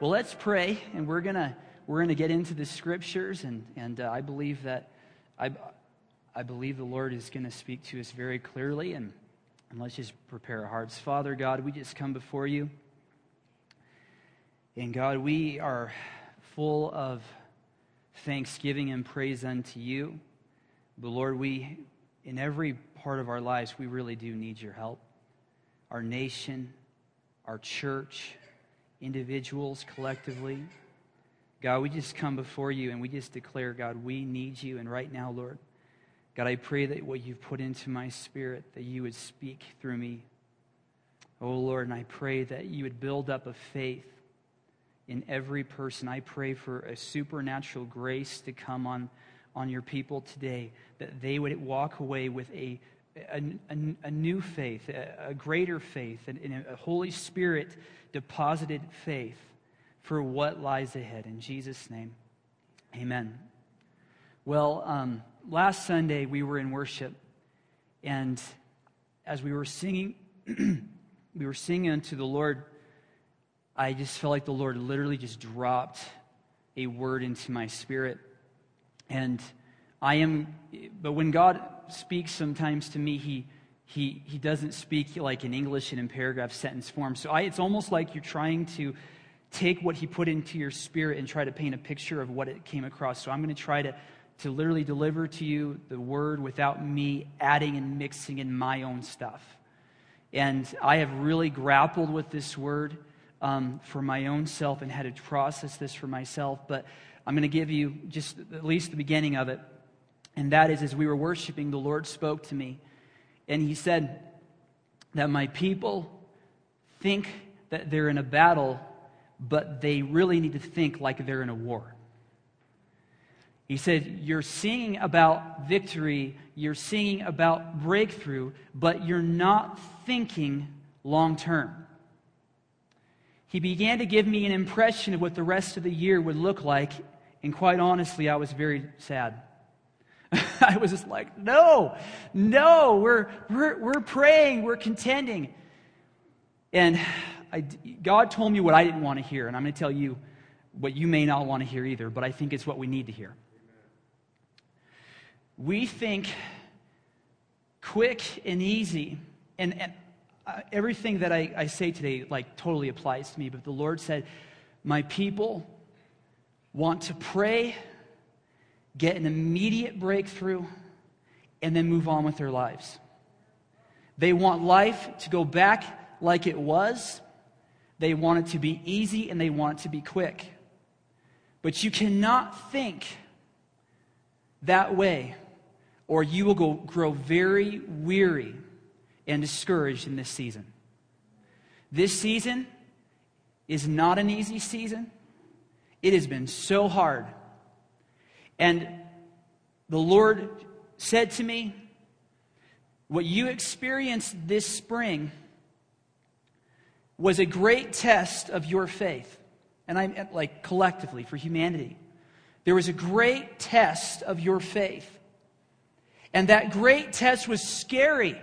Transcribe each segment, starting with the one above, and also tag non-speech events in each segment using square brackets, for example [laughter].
Well, let's pray, and we're gonna we're gonna get into the scriptures, and and uh, I believe that I I believe the Lord is to speak to us very clearly, and and let's just prepare our hearts. Father God, we just come before you, and God, we are full of thanksgiving and praise unto you. But Lord, we in every part of our lives, we really do need your help. Our nation, our church, individuals collectively. God, we just come before you and we just declare, God, we need you. And right now, Lord, God, I pray that what you've put into my spirit, that you would speak through me. Oh, Lord, and I pray that you would build up a faith in every person. I pray for a supernatural grace to come on, on your people today, that they would walk away with a a, a, a new faith, a, a greater faith, and, a Holy Spirit deposited faith for what lies ahead. In Jesus' name, amen. Well, um, last Sunday we were in worship, and as we were singing, [clears throat] we were singing unto the Lord. I just felt like the Lord literally just dropped a word into my spirit. And I am, but when God speaks sometimes to me, he, he, he doesn't speak like in English and in paragraph sentence form. So I, it's almost like you're trying to take what he put into your spirit and try to paint a picture of what it came across. So I'm going to try to, to literally deliver to you the word without me adding and mixing in my own stuff. And I have really grappled with this word um, for my own self and had to process this for myself. But I'm going to give you just at least the beginning of it. And that is, as we were worshiping, the Lord spoke to me. And He said that my people think that they're in a battle, but they really need to think like they're in a war. He said, You're singing about victory, you're singing about breakthrough, but you're not thinking long term. He began to give me an impression of what the rest of the year would look like, and quite honestly, I was very sad. [laughs] I was just like, no, no, we're, we're, we're praying, we're contending. And I, God told me what I didn't want to hear, and I'm going to tell you what you may not want to hear either, but I think it's what we need to hear. We think quick and easy, and, and uh, everything that I, I say today, like, totally applies to me, but the Lord said, My people want to pray get an immediate breakthrough, and then move on with their lives. They want life to go back like it was. They want it to be easy and they want it to be quick. But you cannot think that way, or you will go, grow very weary and discouraged in this season. This season is not an easy season. It has been so hard and the Lord said to me, What you experienced this spring was a great test of your faith. And I'm like collectively for humanity. There was a great test of your faith. And that great test was scary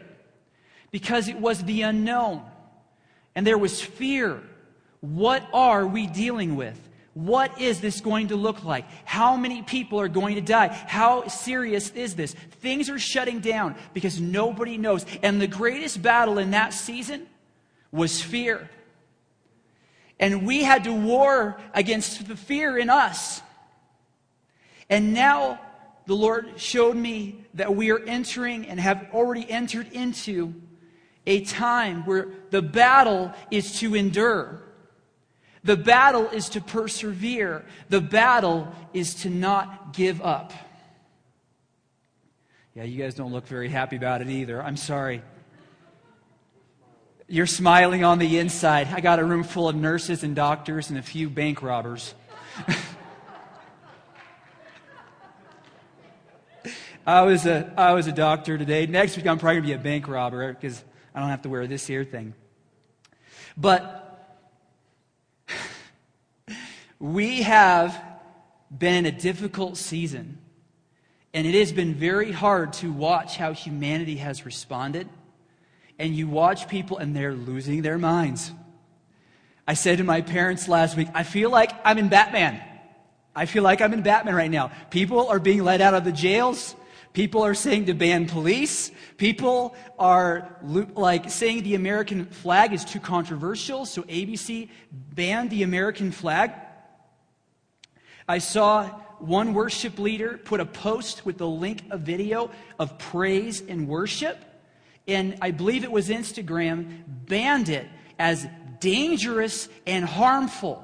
because it was the unknown. And there was fear. What are we dealing with? What is this going to look like? How many people are going to die? How serious is this? Things are shutting down because nobody knows. And the greatest battle in that season was fear. And we had to war against the fear in us. And now the Lord showed me that we are entering and have already entered into a time where the battle is to endure. The battle is to persevere. The battle is to not give up. Yeah, you guys don't look very happy about it either. I'm sorry. You're smiling on the inside. I got a room full of nurses and doctors and a few bank robbers. [laughs] I was a I was a doctor today. Next week I'm probably gonna be a bank robber because I don't have to wear this here thing. But we have been in a difficult season, and it has been very hard to watch how humanity has responded. And you watch people, and they're losing their minds. I said to my parents last week, I feel like I'm in Batman. I feel like I'm in Batman right now. People are being let out of the jails. People are saying to ban police. People are like saying the American flag is too controversial, so ABC banned the American flag. I saw one worship leader put a post with the link, a video of praise and worship, and I believe it was Instagram, banned it as dangerous and harmful.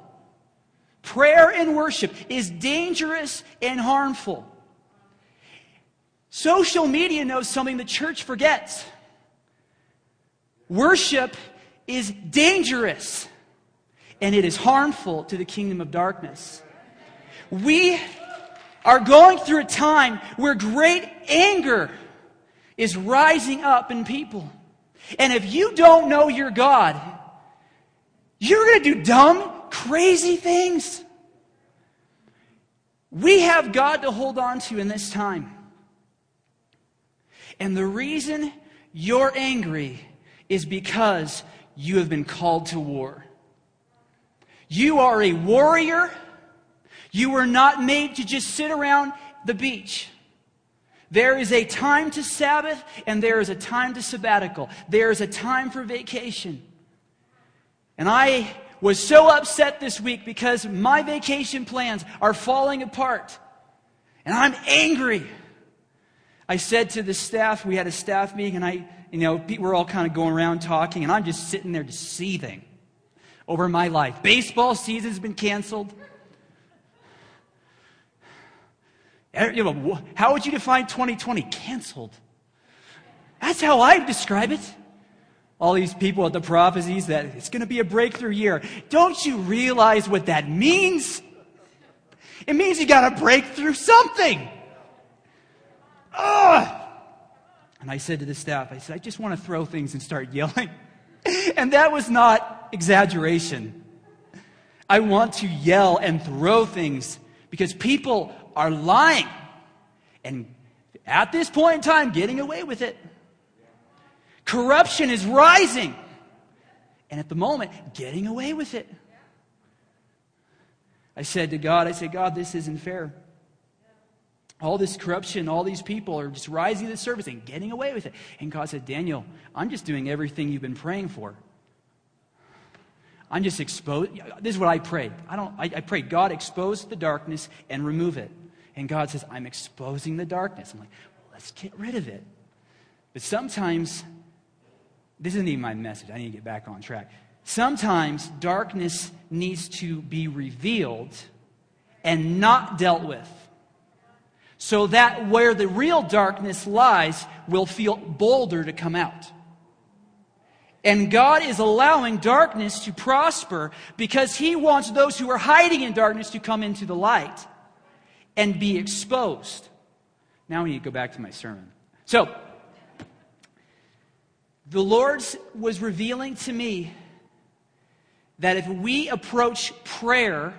Prayer and worship is dangerous and harmful. Social media knows something the church forgets. Worship is dangerous and it is harmful to the kingdom of darkness. We are going through a time where great anger is rising up in people. And if you don't know your God, you're going to do dumb, crazy things. We have God to hold on to in this time. And the reason you're angry is because you have been called to war. You are a warrior. You were not made to just sit around the beach. There is a time to Sabbath and there is a time to sabbatical. There is a time for vacation. And I was so upset this week because my vacation plans are falling apart. And I'm angry. I said to the staff, we had a staff meeting, and I, you know, we're all kind of going around talking, and I'm just sitting there just seething over my life. Baseball season's been canceled. Eh, you know, how would you define 2020? Canceled. That's how I describe it all these people at the prophecies that it's going to be a breakthrough year. Don't you realize what that means? It means you got to break through something. Ugh. And I said to the staff, I said, I just want to throw things and start yelling. [laughs] and that was not exaggeration. I want to yell and throw things because people are lying. And at this point in time, getting away with it. Corruption is rising. And at the moment, getting away with it. I said to God, I said, God, this isn't fair. All this corruption, all these people are just rising to the surface and getting away with it. And God said, Daniel, I'm just doing everything you've been praying for. I'm just exposed. This is what I prayed. I don't. I, I prayed, God, expose the darkness and remove it. And God says, I'm exposing the darkness. I'm like, let's get rid of it. But sometimes this isn't even my message. I need to get back on track. Sometimes darkness needs to be revealed and not dealt with. So that where the real darkness lies will feel bolder to come out. And God is allowing darkness to prosper because He wants those who are hiding in darkness to come into the light and be exposed. Now we need to go back to my sermon. So, the Lord was revealing to me that if we approach prayer,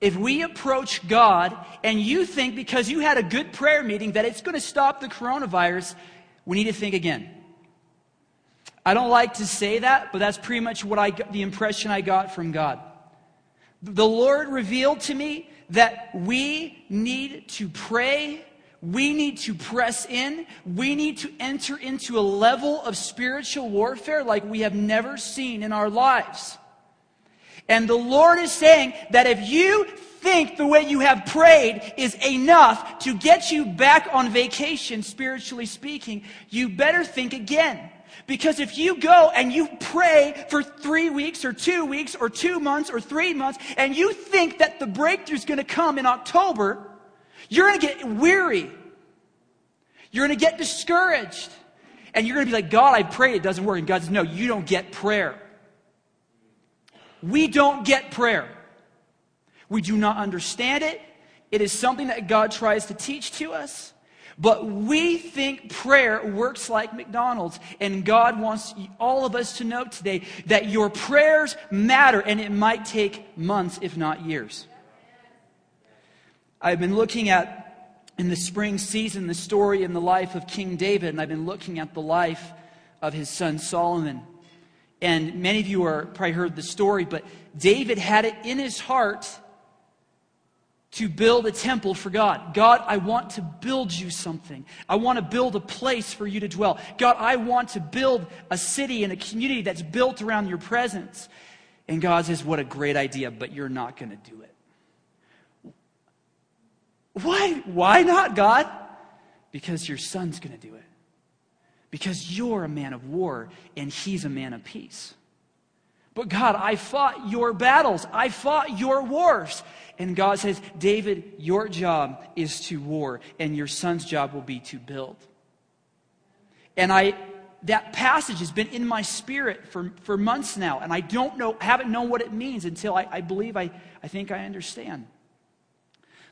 if we approach God, and you think because you had a good prayer meeting that it's going to stop the coronavirus, we need to think again. I don't like to say that, but that's pretty much what I the impression I got from God. The Lord revealed to me that we need to pray we need to press in. We need to enter into a level of spiritual warfare like we have never seen in our lives. And the Lord is saying that if you think the way you have prayed is enough to get you back on vacation, spiritually speaking, you better think again. Because if you go and you pray for three weeks or two weeks or two months or three months and you think that the breakthrough is going to come in October, you're going to get weary. You're going to get discouraged. And you're going to be like, God, I pray it doesn't work. And God says, No, you don't get prayer. We don't get prayer. We do not understand it. It is something that God tries to teach to us. But we think prayer works like McDonald's. And God wants all of us to know today that your prayers matter and it might take months, if not years. I've been looking at in the spring season the story in the life of King David, and I've been looking at the life of his son Solomon. And many of you are probably heard the story, but David had it in his heart to build a temple for God. God, I want to build you something. I want to build a place for you to dwell. God, I want to build a city and a community that's built around your presence. And God says, What a great idea, but you're not going to do it. Why? Why not, God? Because your son's going to do it. Because you're a man of war and he's a man of peace. But God, I fought your battles. I fought your wars. And God says, David, your job is to war, and your son's job will be to build. And I that passage has been in my spirit for, for months now, and I don't know, haven't known what it means until I, I believe I, I think I understand.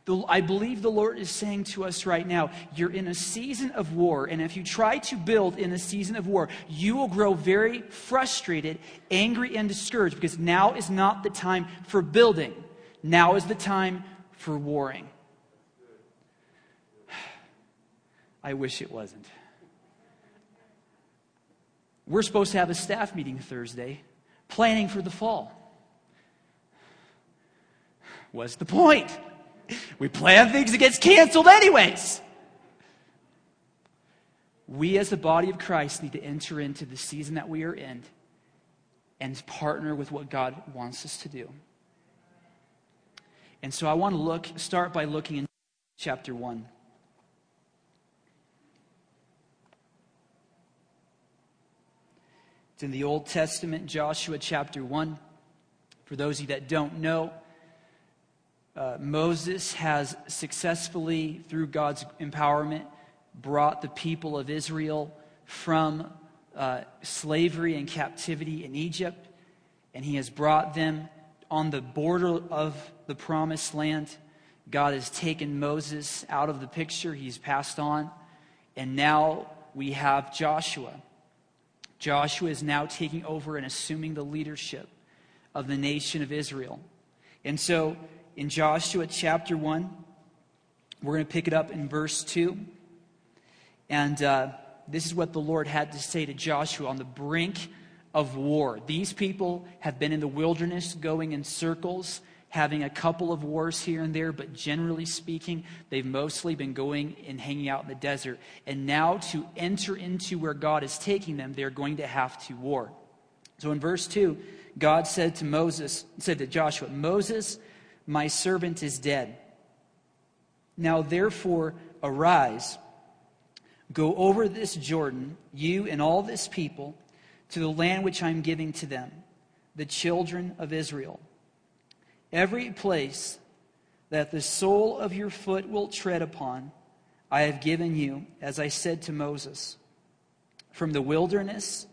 The, I believe the Lord is saying to us right now, you're in a season of war, and if you try to build in a season of war, you will grow very frustrated, angry, and discouraged because now is not the time for building. Now is the time for warring. [sighs] I wish it wasn't. We're supposed to have a staff meeting Thursday, planning for the fall. [sighs] What's the point? We plan things that gets canceled anyways. We as the body of Christ need to enter into the season that we are in and partner with what God wants us to do. And so I want to look, start by looking in chapter 1. It's in the Old Testament, Joshua chapter 1. For those of you that don't know, uh, Moses has successfully, through God's empowerment, brought the people of Israel from uh, slavery and captivity in Egypt, and he has brought them on the border of the promised land. God has taken Moses out of the picture, he's passed on, and now we have Joshua. Joshua is now taking over and assuming the leadership of the nation of Israel. And so in Joshua chapter 1, we're going to pick it up in verse 2. And uh, this is what the Lord had to say to Joshua on the brink of war. These people have been in the wilderness going in circles, having a couple of wars here and there, but generally speaking, they've mostly been going and hanging out in the desert. And now, to enter into where God is taking them, they're going to have to war. So in verse 2, God said to Moses, said to Joshua, Moses, my servant is dead. Now therefore, arise, go over this Jordan, you and all this people to the land which I am giving to them, the children of Israel. Every place that the sole of your foot will tread upon, I have given you, as I said to Moses. From the wilderness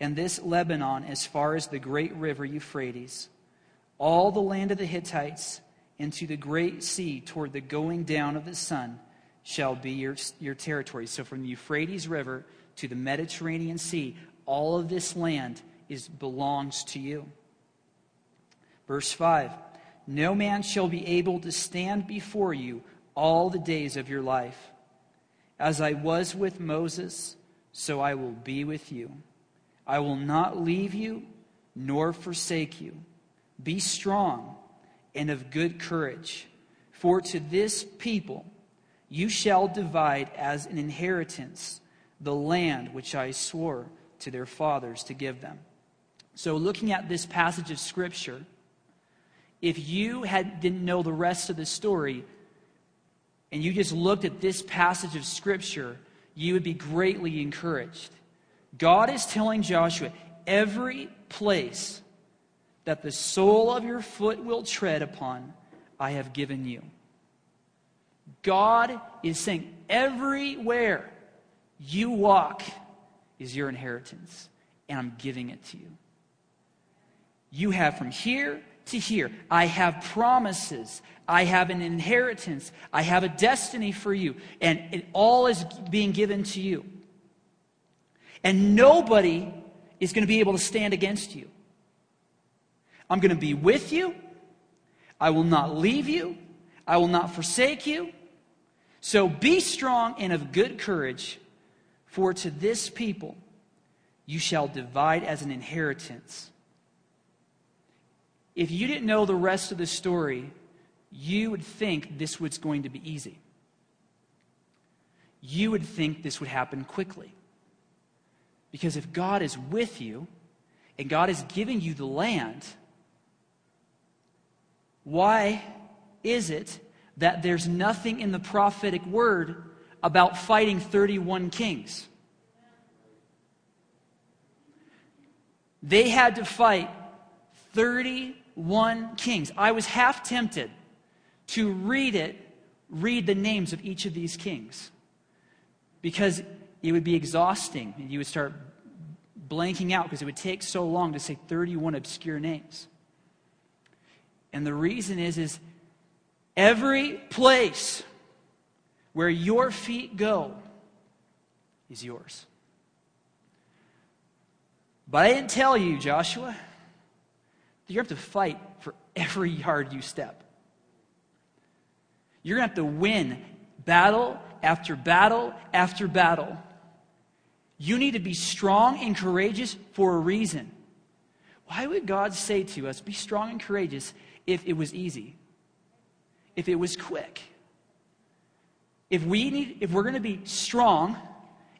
and this Lebanon as far as the great river Euphrates, all the land of the Hittites, into the great sea toward the going down of the sun shall be your, your territory. So from the Euphrates River to the Mediterranean Sea, all of this land is belongs to you. Verse 5 No man shall be able to stand before you all the days of your life. As I was with Moses, so I will be with you. I will not leave you nor forsake you. Be strong and of good courage, for to this people you shall divide as an inheritance the land which I swore to their fathers to give them. So, looking at this passage of Scripture, if you had, didn't know the rest of the story and you just looked at this passage of Scripture, you would be greatly encouraged. God is telling Joshua every place that the sole of your foot will tread upon, I have given you. God is saying, everywhere you walk, is your inheritance, and I'm giving it to you. You have from here to here. I have promises. I have an inheritance. I have a destiny for you. And it all is being given to you. And nobody is going to be able to stand against you. I'm going to be with you. I will not leave you. I will not forsake you. So be strong and of good courage, for to this people you shall divide as an inheritance. If you didn't know the rest of the story, you would think this was going to be easy. You would think this would happen quickly. Because if God is with you and God is giving you the land, why is it that there's nothing in the prophetic word about fighting 31 kings? They had to fight 31 kings. I was half tempted to read it, read the names of each of these kings, because it would be exhausting and you would start blanking out because it would take so long to say 31 obscure names. And the reason is is every place where your feet go is yours. But I didn't tell you, Joshua, you have to fight for every yard you step. You're going to have to win battle after battle after battle. You need to be strong and courageous for a reason. Why would God say to us, be strong and courageous, if it was easy? If it was quick? If, we need, if we're going to be strong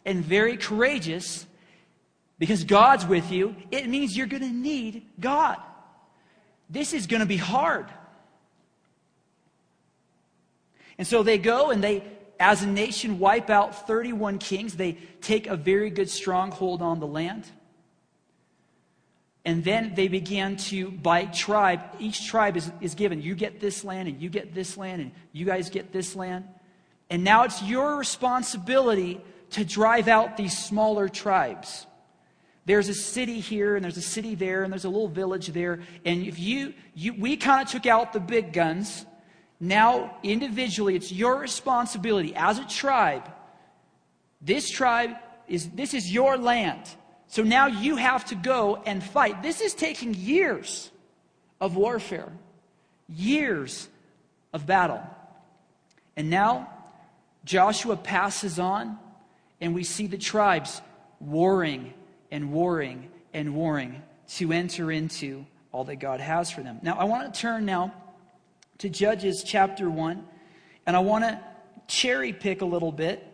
and very courageous, because God's with you, it means you're going to need God. This is going to be hard. And so they go and they, as a nation, wipe out 31 kings. They take a very good stronghold on the land. And then they began to, by tribe, each tribe is, is given, you get this land, and you get this land, and you guys get this land. And now it's your responsibility to drive out these smaller tribes. There's a city here, and there's a city there, and there's a little village there. And if you, you we kind of took out the big guns. Now, individually, it's your responsibility as a tribe. This tribe is, this is your land. So now you have to go and fight. This is taking years of warfare, years of battle. And now Joshua passes on, and we see the tribes warring and warring and warring to enter into all that God has for them. Now, I want to turn now to Judges chapter 1, and I want to cherry pick a little bit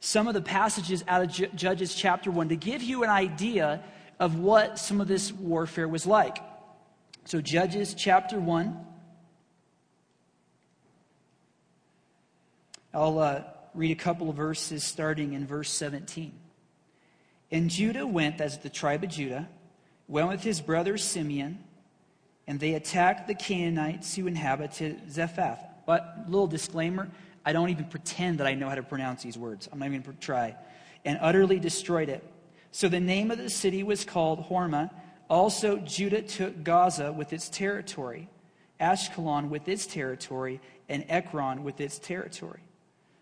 some of the passages out of J- Judges chapter 1 to give you an idea of what some of this warfare was like. So, Judges chapter 1. I'll uh, read a couple of verses starting in verse 17. And Judah went, as the tribe of Judah, went with his brother Simeon, and they attacked the Canaanites who inhabited Zephath. But, little disclaimer, I don't even pretend that I know how to pronounce these words. I'm not even going to try. And utterly destroyed it. So the name of the city was called Hormah. Also, Judah took Gaza with its territory, Ashkelon with its territory, and Ekron with its territory.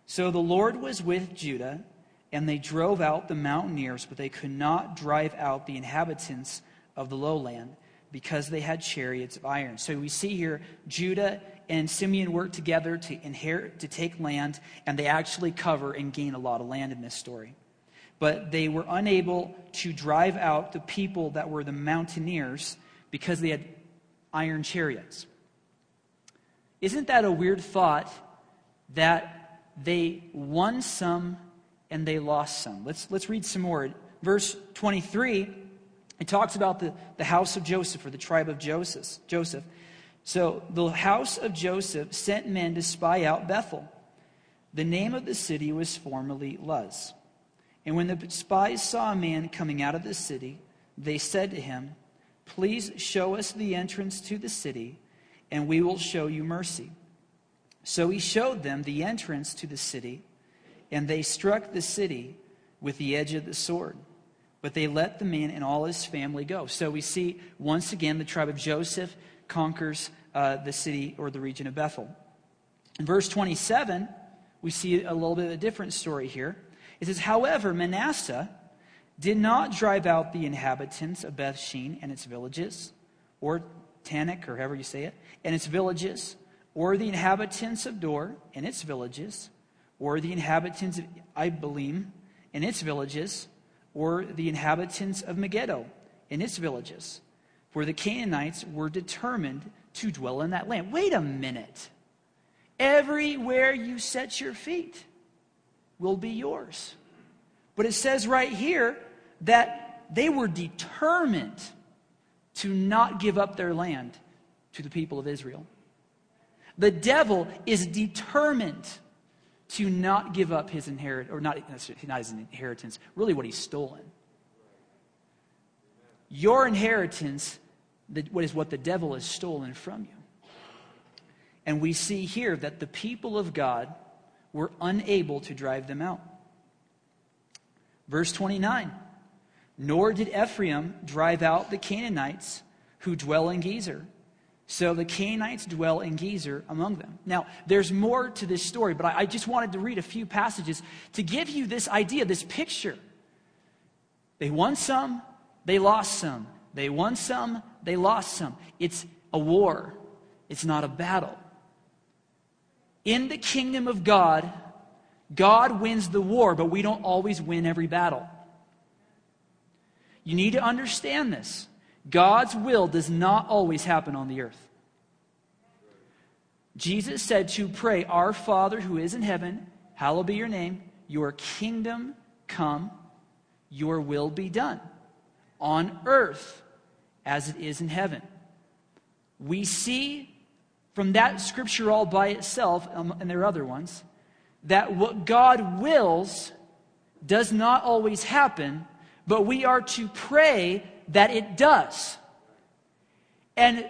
So the Lord was with Judah, and they drove out the mountaineers, but they could not drive out the inhabitants of the lowland because they had chariots of iron. So we see here Judah and Simeon work together to inherit, to take land, and they actually cover and gain a lot of land in this story. But they were unable to drive out the people that were the mountaineers because they had iron chariots. Isn't that a weird thought that they won some and they lost some? Let's, let's read some more. Verse 23, it talks about the, the house of Joseph or the tribe of Joseph. Joseph. So the house of Joseph sent men to spy out Bethel. The name of the city was formerly Luz. And when the spies saw a man coming out of the city, they said to him, Please show us the entrance to the city, and we will show you mercy. So he showed them the entrance to the city, and they struck the city with the edge of the sword. But they let the man and all his family go. So we see once again the tribe of Joseph conquers uh, the city or the region of Bethel. In verse 27, we see a little bit of a different story here. It says, However, Manasseh did not drive out the inhabitants of Beth Shean and its villages, or Taanach, or however you say it, and its villages, or the inhabitants of Dor and its villages, or the inhabitants of Ibleam and its villages, or the inhabitants of Megiddo and its villages, for the Canaanites were determined to dwell in that land. Wait a minute. Everywhere you set your feet will be yours. But it says right here that they were determined to not give up their land to the people of Israel. The devil is determined to not give up his inheritance, or not, not his inheritance, really what he's stolen. Your inheritance, what is what the devil has stolen from you. And we see here that the people of God were unable to drive them out. Verse 29 Nor did Ephraim drive out the Canaanites who dwell in Gezer so the Canaanites dwell in Gezer among them. Now, there's more to this story, but I, I, just wanted to read a few passages to give you this idea, this picture. They won some, they lost some. They won some, they lost some. It's a war, it's not a battle. In the kingdom of God, God wins the war, but we don't always win every battle. You need to understand this. God's will does not always happen on the earth. Jesus said to pray, Our Father who is in heaven, hallowed be your name, your kingdom come, your will be done, on earth as it is in heaven. We see from that scripture all by itself, um, and there are other ones, that what God wills does not always happen, but we are to pray that it does. And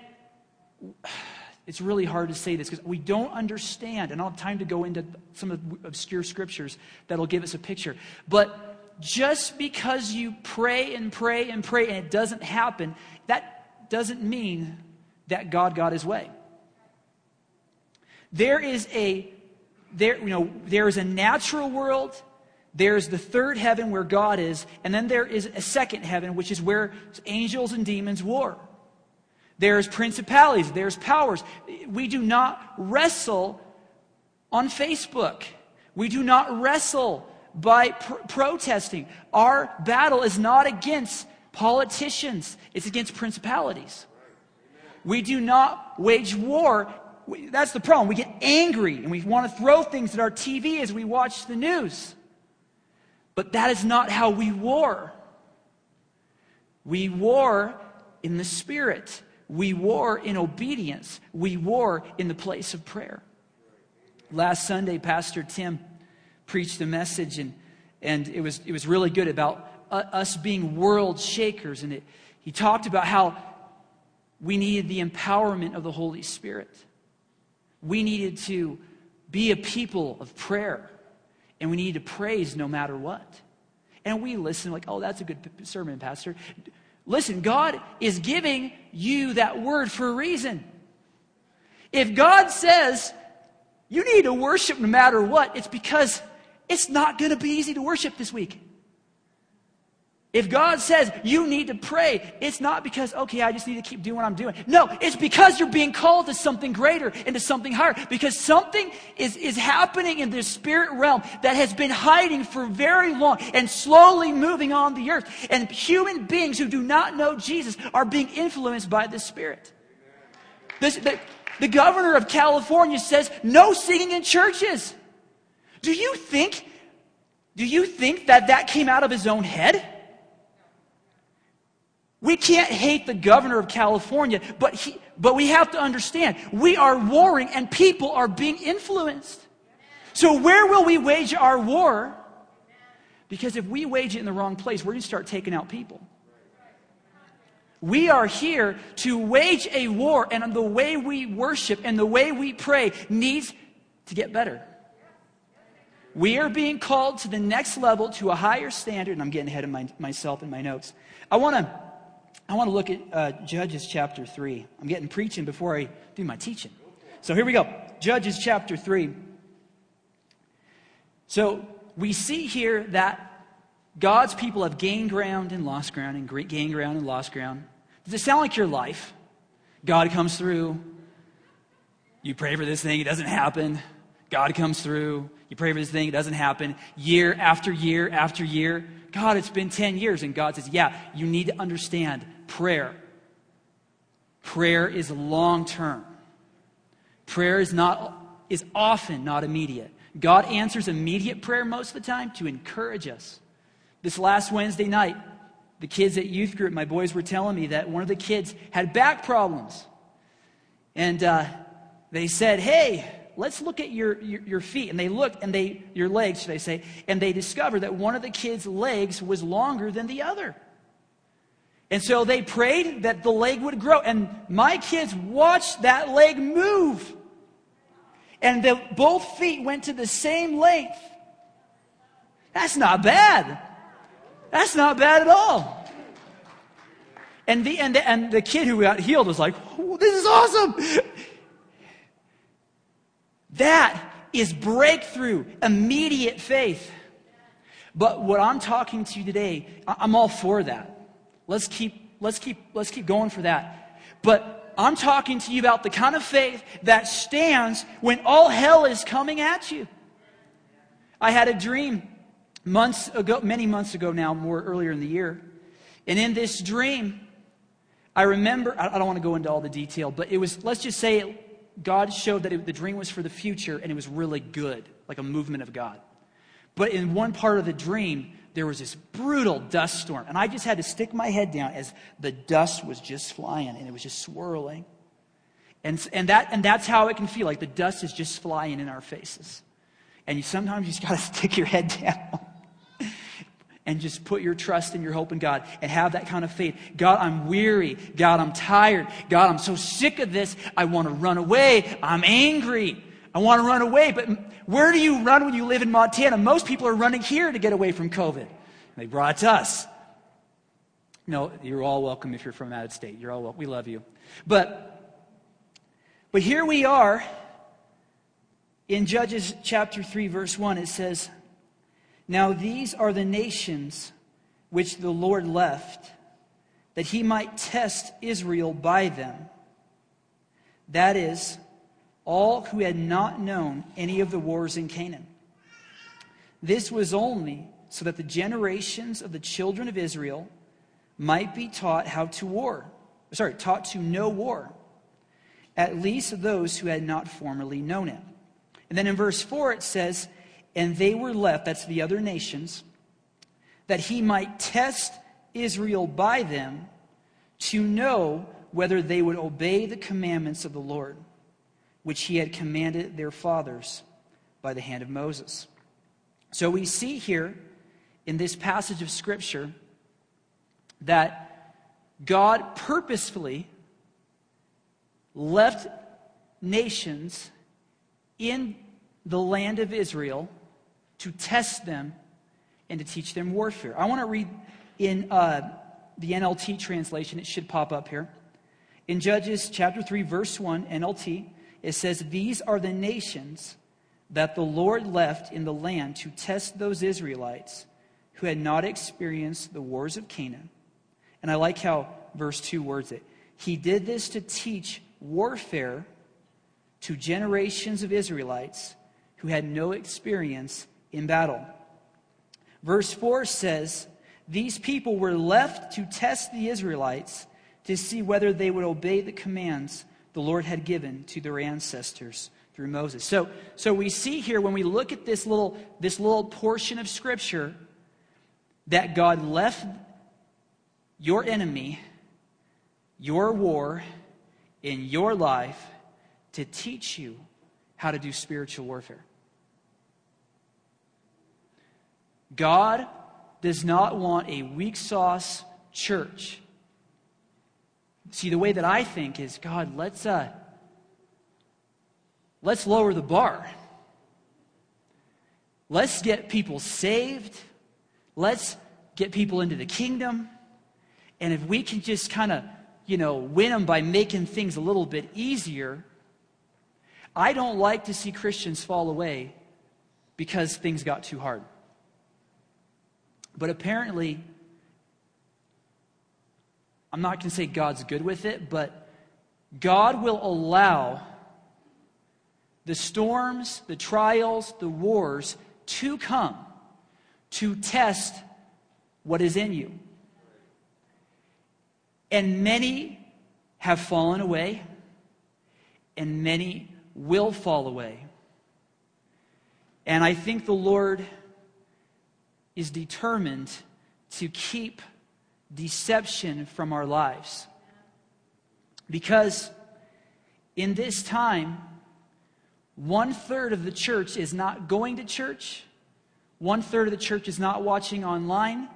it's really hard to say this because we don't understand, and I don't have time to go into some of the obscure scriptures that'll give us a picture. But just because you pray and pray and pray and it doesn't happen, that doesn't mean that God got his way. There is a there, you know, there is a natural world there's the third heaven where God is, and then there is a second heaven, which is where angels and demons war. There's principalities, there's powers. We do not wrestle on Facebook. We do not wrestle by pr- protesting. Our battle is not against politicians, it's against principalities. We do not wage war. That's the problem. We get angry and we want to throw things at our TV as we watch the news. But that is not how we war. We war in the Spirit. We war in obedience. We war in the place of prayer. Last Sunday, Pastor Tim preached a message, and, and it, was, it was really good about us being world shakers. And it, he talked about how we needed the empowerment of the Holy Spirit. We needed to be a people of prayer and we need to praise no matter what. And we listen like, oh, that's a good sermon, Pastor. Listen, God is giving you that word for a reason. If God says you need to worship no matter what, it's because it's not going to be easy to worship this week. If God says you need to pray, it's not because, okay, I just need to keep doing what I'm doing. No, it's because you're being called to something greater and to something higher. Because something is, is happening in the spirit realm that has been hiding for very long and slowly moving on the earth. And human beings who do not know Jesus are being influenced by the Spirit. This, the, the governor of California says no singing in churches. Do you think, do you think that that came out of his own head? We can't hate the governor of California, but, he, but we have to understand we are warring and people are being influenced. So, where will we wage our war? Because if we wage it in the wrong place, we're going to start taking out people. We are here to wage a war, and the way we worship and the way we pray needs to get better. We are being called to the next level, to a higher standard, and I'm getting ahead of my, myself in my notes. I want to I want to look at uh, Judges chapter 3. I'm getting preaching before I do my teaching. So here we go. Judges chapter 3. So we see here that God's people have gained ground and lost ground and gained ground and lost ground. Does it sound like your life? God comes through. You pray for this thing, it doesn't happen. God comes through. You pray for this thing, it doesn't happen. Year after year after year. God, it's been 10 years. And God says, Yeah, you need to understand prayer. Prayer is long term. Prayer is, not, is often not immediate. God answers immediate prayer most of the time to encourage us. This last Wednesday night, the kids at youth group, my boys were telling me that one of the kids had back problems. And uh, they said, Hey, let's look at your, your, your, feet. And they looked, and they, your legs, should I say, and they discovered that one of the kids' legs was longer than the other. And so they prayed that the leg would grow. And my kids watched that leg move. And the, both feet went to the same length. That's not bad. That's not bad at all. And the, and the, and the kid who got healed was like, oh, this is awesome. That is breakthrough, immediate faith. But what I'm talking to you today, I'm all for that. Let's keep, let's keep, let's keep going for that. But I'm talking to you about the kind of faith that stands when all hell is coming at you. I had a dream months ago, many months ago now, more earlier in the year. And in this dream, I remember, I don't want to go into all the detail, but it was, let's just say God showed that it, the dream was for the future and it was really good, like a movement of God. But in one part of the dream, there was this brutal dust storm. And I just had to stick my head down as the dust was just flying and it was just swirling. And, and, that, and that's how it can feel like the dust is just flying in our faces. And you, sometimes you just got to [laughs] stick your head down and just put your trust and your hope in God and have that kind of faith. God, I'm weary. God, I'm tired. God, I'm so sick of this. I want to run away. I'm angry. I want to run away. But where do you run when you live in Montana? Most people are running here to get away from COVID. They brought us. No, you're all welcome if you're from out of state. You're all welcome. We love you. But, but here we are in Judges chapter 3, verse 1. It says, now these are the nations which the Lord left, that he might test Israel by them. That is, all who had not known any of the wars in Canaan. This was only so that the generations of the children of Israel might be taught how to war. Sorry, taught to know war. At least those who had not formerly known it. And then in verse 4 it says, and they were left, that's the other nations, that he might test Israel by them to know whether they would obey the commandments of the Lord, which he had commanded their fathers by the hand of Moses. So we see here in this passage of Scripture that God purposefully left nations in the land of Israel to test them and to teach them warfare. I want to read in uh, the NLT translation, it should pop up here. In Judges chapter 3, verse 1, NLT, it says, These are the nations that the Lord left in the land to test those Israelites who had not experienced the wars of Canaan. And I like how verse 2 words it. He did this to teach warfare to generations of Israelites who had no experience in battle. Verse 4 says, These people were left to test the Israelites to see whether they would obey the commands the Lord had given to their ancestors through Moses. So, so we see here when we look at this little, this little portion of Scripture that God left your enemy, your war, in your life to teach you how to do spiritual warfare. God does not want a weak sauce church. See, the way that I think is, God, let's uh, let's lower the bar. Let's get people saved. Let's get people into the kingdom. And if we can just kind of, you know, win them by making things a little bit easier, I don't like to see Christians fall away because things got too hard. But apparently, I'm not going to say God's good with it, but God will allow the storms, the trials, the wars to come to test what is in you. And many have fallen away, and many will fall away. And I think the Lord is determined to keep deception from our lives. Because in this time, one third of the church is not going to church, one third of the church is not watching online.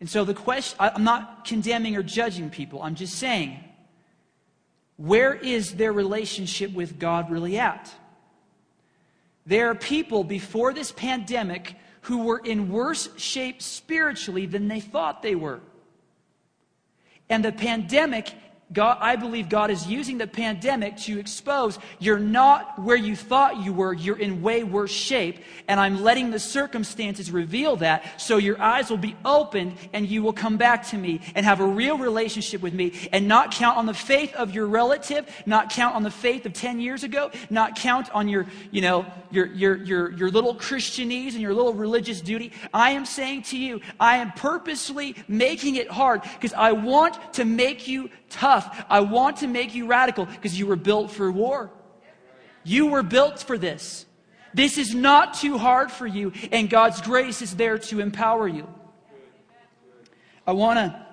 And so the question, I'm not condemning or judging people, I'm just saying, where is their relationship with God really at? There are people before this pandemic who were in worse shape spiritually than they thought they were. And the pandemic God, I believe God is using the pandemic to expose you're not where you thought you were, you're in way worse shape. And I'm letting the circumstances reveal that so your eyes will be opened and you will come back to me and have a real relationship with me and not count on the faith of your relative, not count on the faith of 10 years ago, not count on your, you know, your, your, your, your little Christianese and your little religious duty. I am saying to you, I am purposely making it hard because I want to make you tough. I want to make you radical because you were built for war. You were built for this. This is not too hard for you, and God's grace is there to empower you. I want to,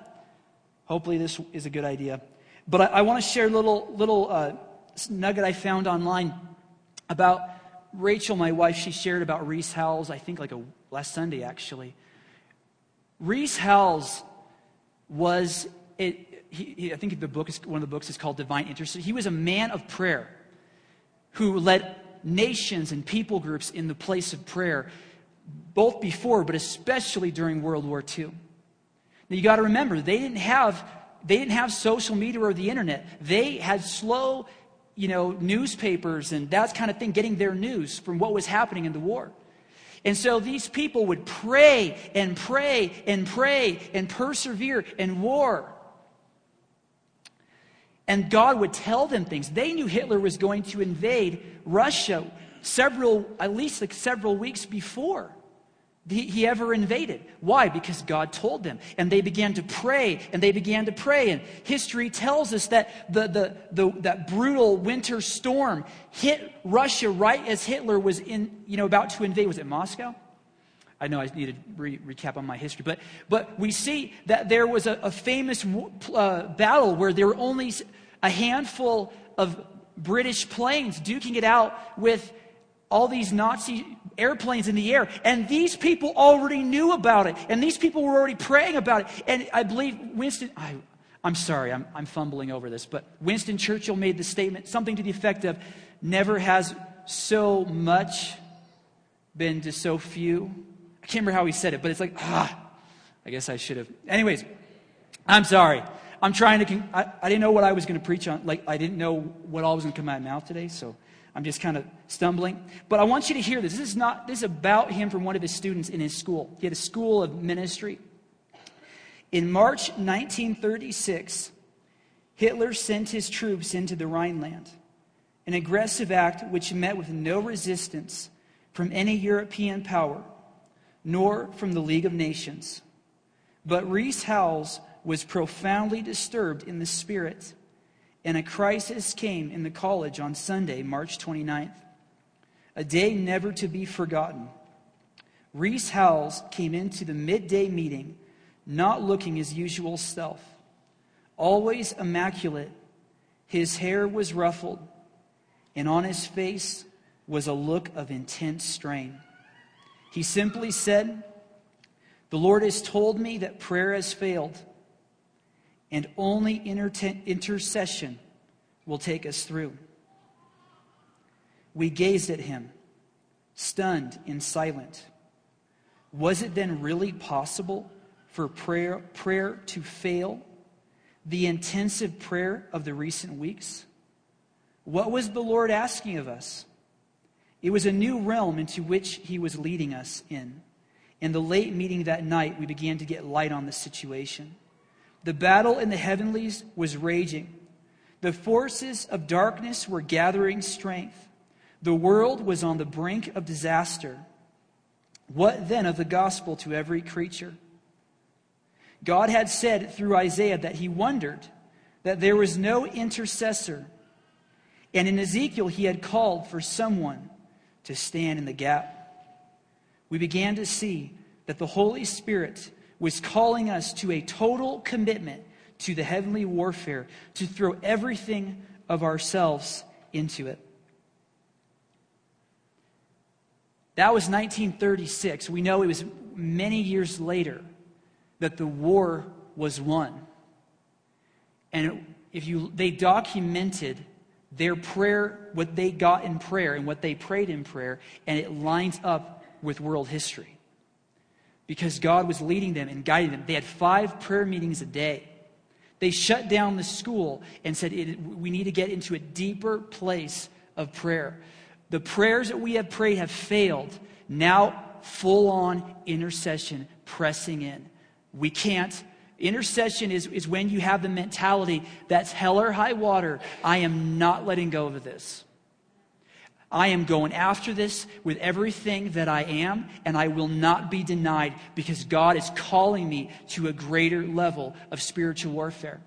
hopefully, this is a good idea, but I, I want to share a little, little uh, nugget I found online about Rachel, my wife. She shared about Rees Howells, I think like a, last Sunday, actually. Rees Howells was it, he, he, I think the book is, one of the books is called Divine Intercession. He was a man of prayer who led nations and people groups in the place of prayer, both before, but especially during World War II. Now you got to remember, they didn't have they didn't have social media or the internet. They had slow, you know, newspapers and that kind of thing, getting their news from what was happening in the war. And so these people would pray and pray and pray and persevere in war. And God would tell them things. They knew Hitler was going to invade Russia several, at least like several weeks before he, ever invaded. Why? Because God told them. And they began to pray, and they began to pray. And history tells us that the, the, the, that brutal winter storm hit Russia right as Hitler was in, you know, about to invade. Was it Moscow? I know I need to re- recap on my history, but, but we see that there was a, a famous uh, battle where there were only a handful of British planes duking it out with all these Nazi airplanes in the air. And these people already knew about it. And these people were already praying about it. And I believe Winston, I, I'm sorry, I'm, I'm fumbling over this, but Winston Churchill made the statement, something to the effect of, never has so much been to so few. Can't remember how he said it, but it's like, ah, I guess I should have. Anyways, I'm sorry. I'm trying to, I, I didn't know what I was going to preach on. Like, I didn't know what all was going to come out of my mouth today, so I'm just kind of stumbling. But I want you to hear this. This is not, this is about him from one of his students in his school. He had a school of ministry. In March 1936, Hitler sent his troops into the Rhineland, an aggressive act which met with no resistance from any European power, nor from the League of Nations. But Rees Howells was profoundly disturbed in the spirit, and a crisis came in the college on Sunday, March 29th, a day never to be forgotten. Rees Howells came into the midday meeting not looking his usual self. Always immaculate, his hair was ruffled, and on his face was a look of intense strain. He simply said, The Lord has told me that prayer has failed and only inter- intercession will take us through. We gazed at him, stunned and silent. Was it then really possible for prayer, prayer to fail? The intensive prayer of the recent weeks? What was the Lord asking of us? It was a new realm into which He was leading us in. In the late meeting that night, we began to get light on the situation. The battle in the heavenlies was raging. The forces of darkness were gathering strength. The world was on the brink of disaster. What then of the gospel to every creature? God had said through Isaiah that he wondered that there was no intercessor. And in Ezekiel, he had called for someone to stand in the gap. We began to see that the Holy Spirit was calling us to a total commitment to the heavenly warfare, to throw everything of ourselves into it. That was 1936. We know it was many years later that the war was won. And if you, they documented their prayer, what they got in prayer and what they prayed in prayer, and it lines up with world history. Because God was leading them and guiding them. They had five prayer meetings a day. They shut down the school and said, We need to get into a deeper place of prayer. The prayers that we have prayed have failed. Now, full on intercession, pressing in. We can't. Intercession is, is when you have the mentality that's hell or high water. I am not letting go of this. I am going after this with everything that I am, and I will not be denied because God is calling me to a greater level of spiritual warfare.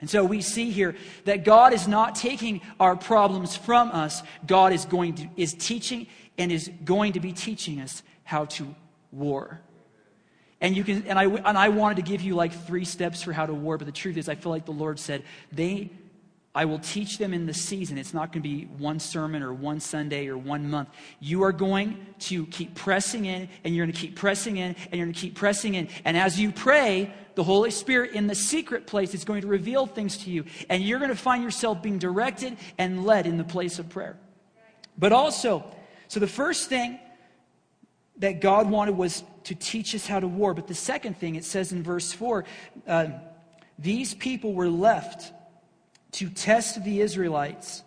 And so we see here that God is not taking our problems from us. God is going to, is teaching and is going to be teaching us how to war. And you can, and I, and I wanted to give you like three steps for how to war, but the truth is, I feel like the Lord said, they, I will teach them in the season. It's not going to be one sermon or one Sunday or one month. You are going to keep pressing in, and you're going to keep pressing in, and you're going to keep pressing in. And as you pray, the Holy Spirit in the secret place is going to reveal things to you, and you're going to find yourself being directed and led in the place of prayer. But also, so the first thing that God wanted was to teach us how to war. But the second thing, it says in verse 4 uh, these people were left to test the Israelites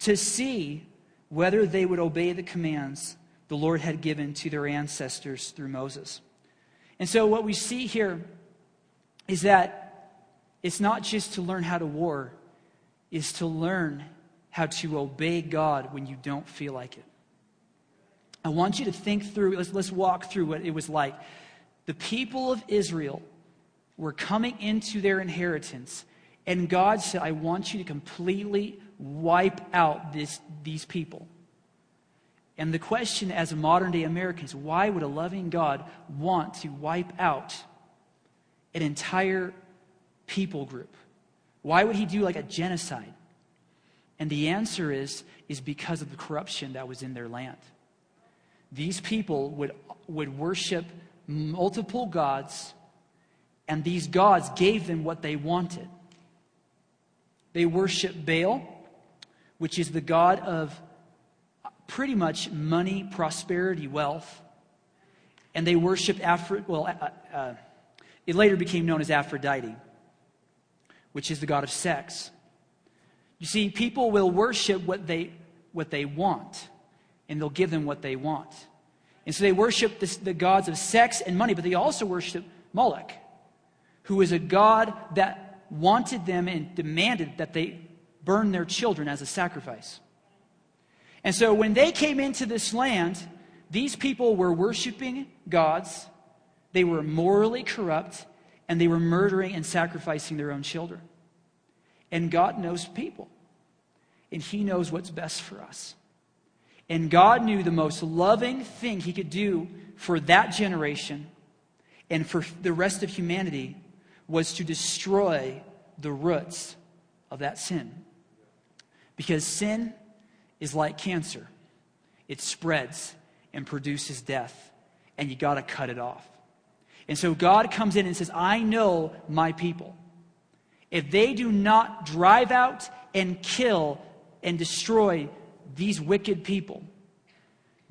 to see whether they would obey the commands the Lord had given to their ancestors through Moses. And so, what we see here is that it's not just to learn how to war, is to learn how to obey God when you don't feel like it. I want you to think through, let's, let's walk through what it was like. The people of Israel were coming into their inheritance, and God said, I want you to completely wipe out this, these people. And the question as a modern day American is why would a loving God want to wipe out an entire people group? Why would he do like a genocide? And the answer is, is because of the corruption that was in their land these people would, would worship multiple gods, and these gods gave them what they wanted. They worship Baal, which is the god of pretty much money, prosperity, wealth. And they worship Aphrodite, well, uh, uh, it later became known as Aphrodite, which is the god of sex. You see, people will worship what they, what they want and they'll give them what they want. And so they worship the gods of sex and money, but they also worship Moloch, who is a god that wanted them and demanded that they burn their children as a sacrifice. And so when they came into this land, these people were worshiping gods, they were morally corrupt, and they were murdering and sacrificing their own children. And God knows people, and He knows what's best for us. And God knew the most loving thing He could do for that generation and for the rest of humanity was to destroy the roots of that sin. Because sin is like cancer, it spreads and produces death, and you got to cut it off. And so God comes in and says, I know my people. If they do not drive out and kill and destroy these wicked people.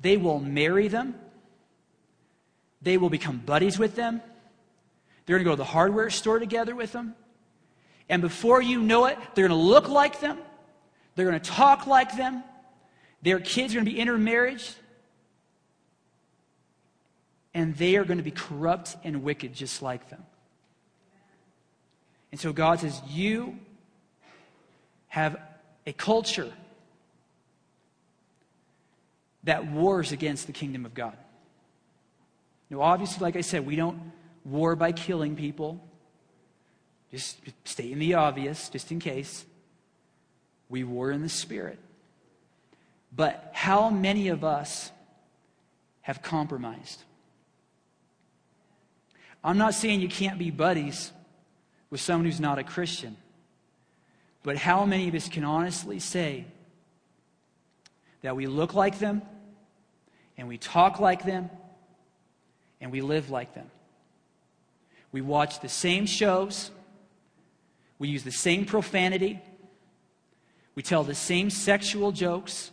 They will marry them. They will become buddies with them. They're going to go to the hardware store together with them. And before you know it, they're going to look like them. They're going to talk like them. Their kids are going to be intermarried. And they are going to be corrupt and wicked just like them. And so God says, You have a culture that wars against the kingdom of God. Now, obviously, like I said, we don't war by killing people. Just stating the obvious, just in case. We war in the spirit. But how many of us have compromised? I'm not saying you can't be buddies with someone who's not a Christian. But how many of us can honestly say that we look like them and we talk like them and we live like them? We watch the same shows, we use the same profanity, we tell the same sexual jokes,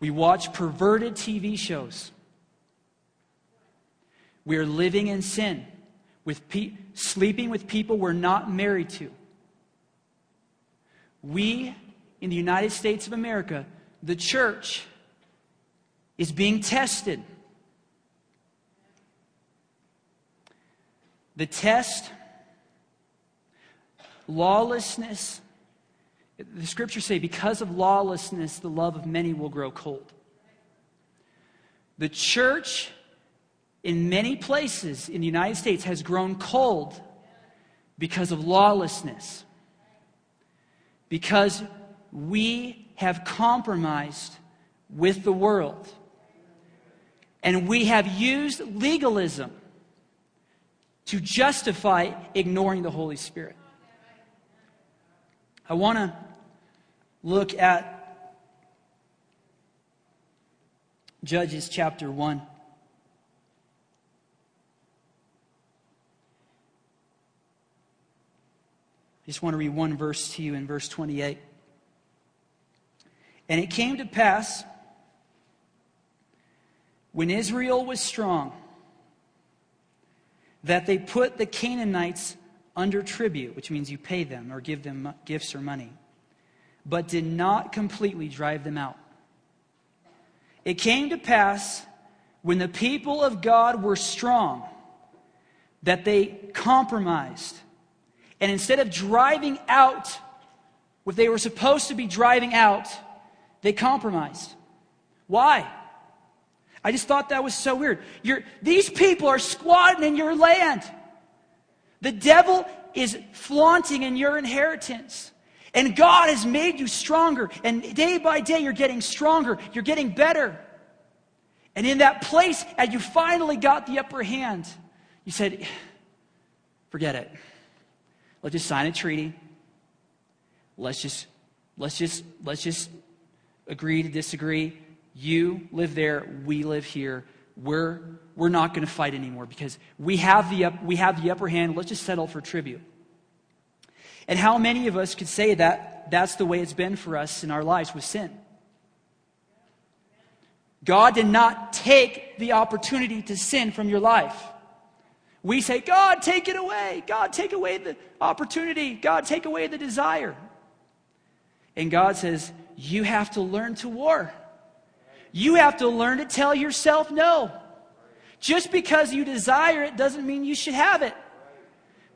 we watch perverted TV shows. We are living in sin with pe- sleeping with people we're not married to. We, in the United States of America, the church, is being tested. The test, lawlessness, the scriptures say, because of lawlessness, the love of many will grow cold. The church in many places in the United States has grown cold because of lawlessness. Because we have compromised with the world. And we have used legalism to justify ignoring the Holy Spirit. I want to look at Judges chapter 1. I just want to read one verse to you in verse 28. And it came to pass when Israel was strong that they put the Canaanites under tribute, which means you pay them or give them gifts or money, but did not completely drive them out. It came to pass when the people of God were strong that they compromised and instead of driving out what they were supposed to be driving out, they compromised. Why? I just thought that was so weird. You're, these people are squatting in your land. The devil is flaunting in your inheritance. And God has made you stronger. And day by day, you're getting stronger. You're getting better. And in that place, as you finally got the upper hand, you said, forget it. Let's just sign a treaty. Let's just, let's just, let's just agree to disagree. You live there, we live here. We're, we're not going to fight anymore because we have, the up, we have the upper hand. Let's just settle for tribute. And how many of us could say that that's the way it's been for us in our lives with sin? God did not take the opportunity to sin from your life. We say, God, take it away. God, take away the opportunity. God, take away the desire. And God says, You have to learn to war. You have to learn to tell yourself no. Just because you desire it doesn't mean you should have it.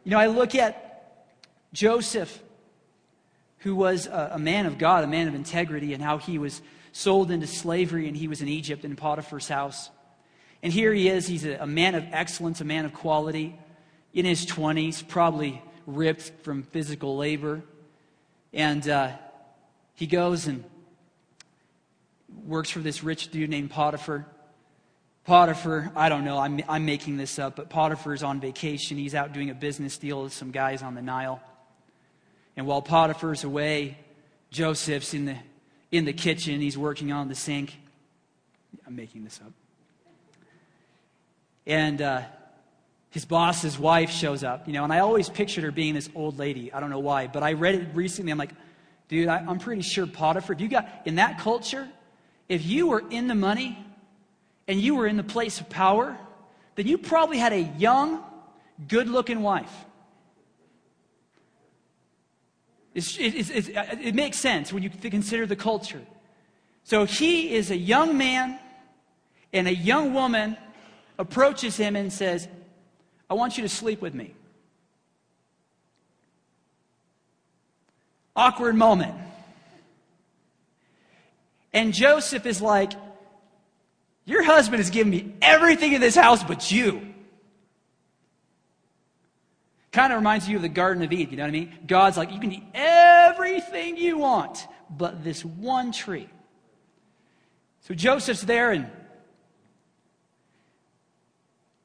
You know, I look at Joseph, who was a, a man of God, a man of integrity, and how he was sold into slavery and he was in Egypt in Potiphar's house. And here he is. He's a, a man of excellence, a man of quality, in his 20s, probably ripped from physical labor. And uh, he goes and works for this rich dude named Potiphar. Potiphar, I don't know, I'm, I'm making this up, but Potiphar's on vacation. He's out doing a business deal with some guys on the Nile. And while Potiphar's away, Joseph's in the, in the kitchen. He's working on the sink. I'm making this up. And uh, his boss's wife shows up, you know, and I always pictured her being this old lady. I don't know why, but I read it recently. I'm like, dude, I, I'm pretty sure Potiphar, if you got in that culture, if you were in the money and you were in the place of power, then you probably had a young, good looking wife. It's, it's, uh, it makes sense when you consider the culture. So he is a young man and a young woman approaches him and says, I want you to sleep with me. Awkward moment. And Joseph is like, Your husband has given me everything in this house but you. Kind of reminds you of the Garden of Eden, you know what I mean? God's like, You can eat everything you want but this one tree. So Joseph's there, and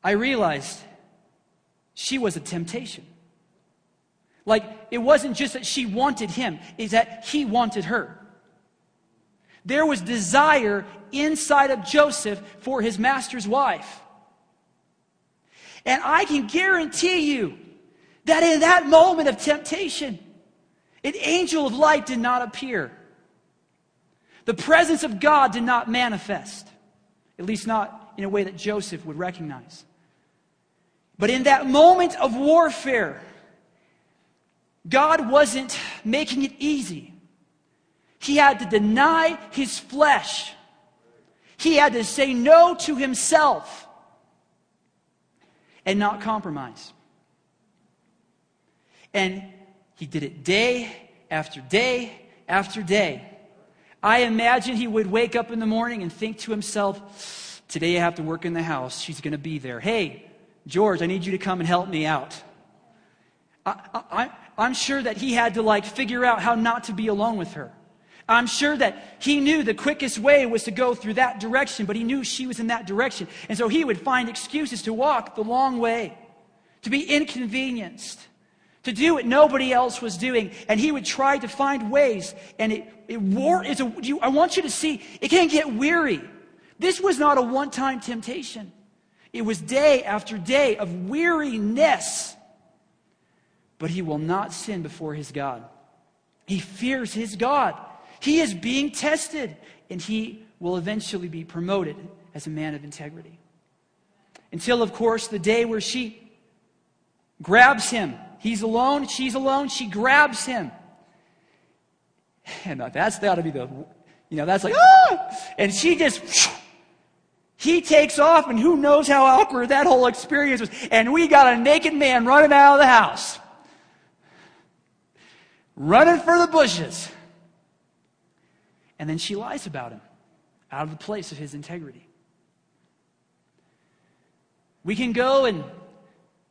I realized she was a temptation. Like, it wasn't just that she wanted him, it's that he wanted her. There was desire inside of Joseph for his master's wife. And I can guarantee you that in that moment of temptation, an angel of light did not appear. The presence of God did not manifest, at least not in a way that Joseph would recognize. But in that moment of warfare, God wasn't making it easy. He had to deny his flesh. He had to say no to himself and not compromise. And he did it day after day after day. I imagine he would wake up in the morning and think to himself, Today I have to work in the house. She's going to be there. Hey, George, I need you to come and help me out. I, am sure that he had to like figure out how not to be alone with her. I'm sure that he knew the quickest way was to go through that direction, but he knew she was in that direction. And so he would find excuses to walk the long way, to be inconvenienced, to do what nobody else was doing. And he would try to find ways. And it, it wore, it's a, you, I want you to see, it can't get weary. This was not a one time temptation. It was day after day of weariness. But he will not sin before his God. He fears his God. He is being tested, and he will eventually be promoted as a man of integrity. Until, of course, the day where she grabs him. He's alone, she's alone, she grabs him. And that's got to be the, you know, that's like, ah! And she just he takes off, and who knows how awkward that whole experience was. And we got a naked man running out of the house, running for the bushes. And then she lies about him out of the place of his integrity. We can go and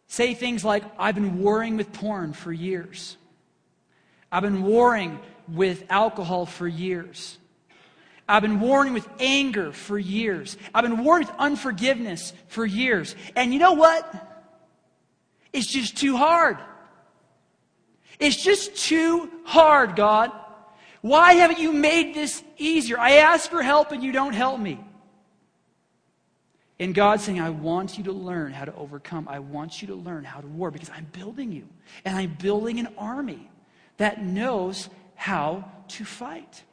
say things like, I've been warring with porn for years. I've been warring with alcohol for years. I've been warring with anger for years. I've been warring with unforgiveness for years. And you know what? It's just too hard. It's just too hard, God. Why haven't you made this easier? I ask for help and you don't help me. And God saying, I want you to learn how to overcome. I want you to learn how to war because I'm building you. And I'm building an army that knows how to fight.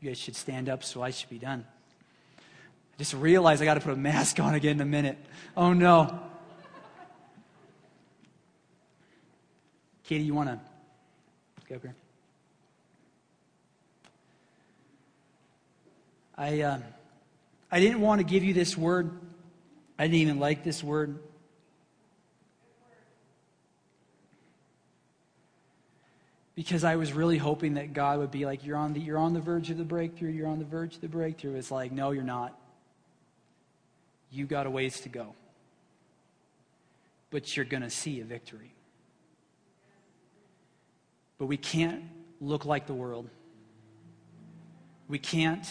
You guys should stand up so I should be done. I just realized I got to put a mask on again in a minute. Oh no. Katie, you want to go up here? I, uh, I didn't want to give you this word. I didn't even like this word. because I was really hoping that God would be like, you're on the, you're on the verge of the breakthrough, you're on the verge of the breakthrough. It's like, no, you're not. You got a ways to go. But you're going to see a victory. But we can't look like the world. We can't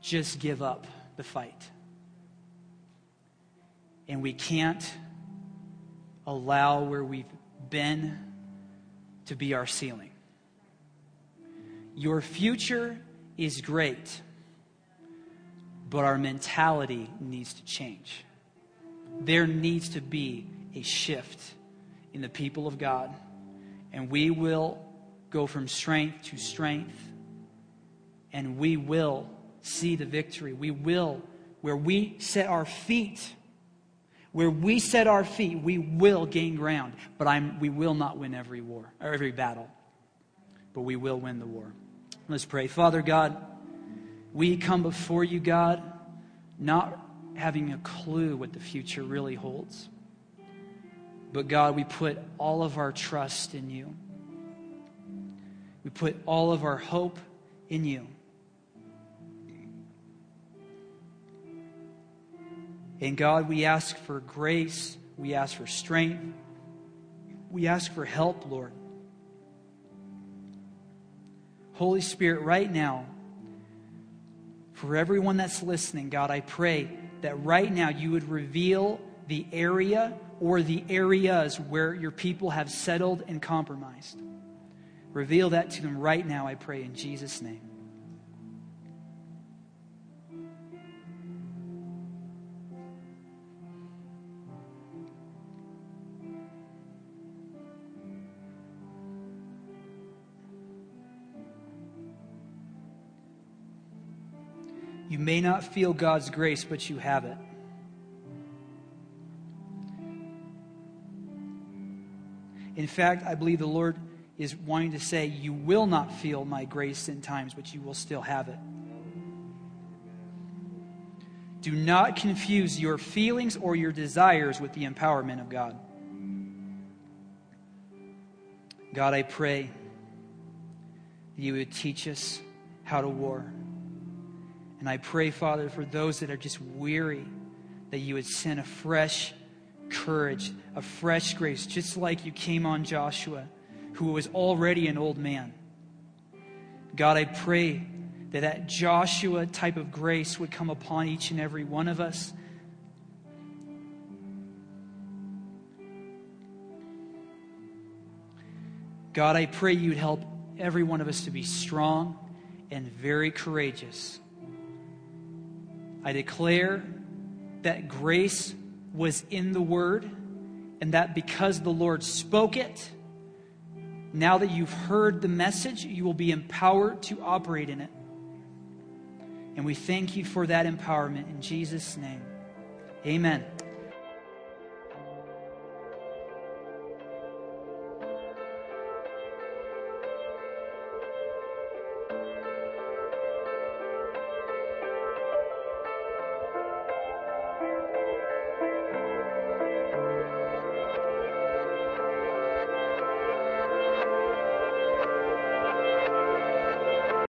just give up the fight. And we can't allow where we've been to be our ceiling. Your future is great, but our mentality needs to change. There needs to be a shift in the people of God, and we will go from strength to strength, and we will see the victory. We will, where we set our feet where we set our feet, we will gain ground, but I'm, we will not win every war or every battle, but we will win the war. Let's pray. Father God, we come before you, God, not having a clue what the future really holds. But God, we put all of our trust in you. We put all of our hope in you. And God, we ask for grace. We ask for strength. We ask for help, Lord. Holy Spirit, right now, for everyone that's listening, God, I pray that right now you would reveal the area or the areas where your people have settled and compromised. Reveal that to them right now, I pray, in Jesus' name. You may not feel God's grace, but you have it. In fact, I believe the Lord is wanting to say, You will not feel my grace in times, but you will still have it. Do not confuse your feelings or your desires with the empowerment of God. God, I pray that you would teach us how to war. And I pray, Father, for those that are just weary, that you would send a fresh courage, a fresh grace, just like you came on Joshua, who was already an old man. God, I pray that that Joshua type of grace would come upon each and every one of us. God, I pray you'd help every one of us to be strong and very courageous. I declare that grace was in the Word, and that because the Lord spoke it, now that you've heard the message, you will be empowered to operate in it. And we thank you for that empowerment in Jesus' name. Amen.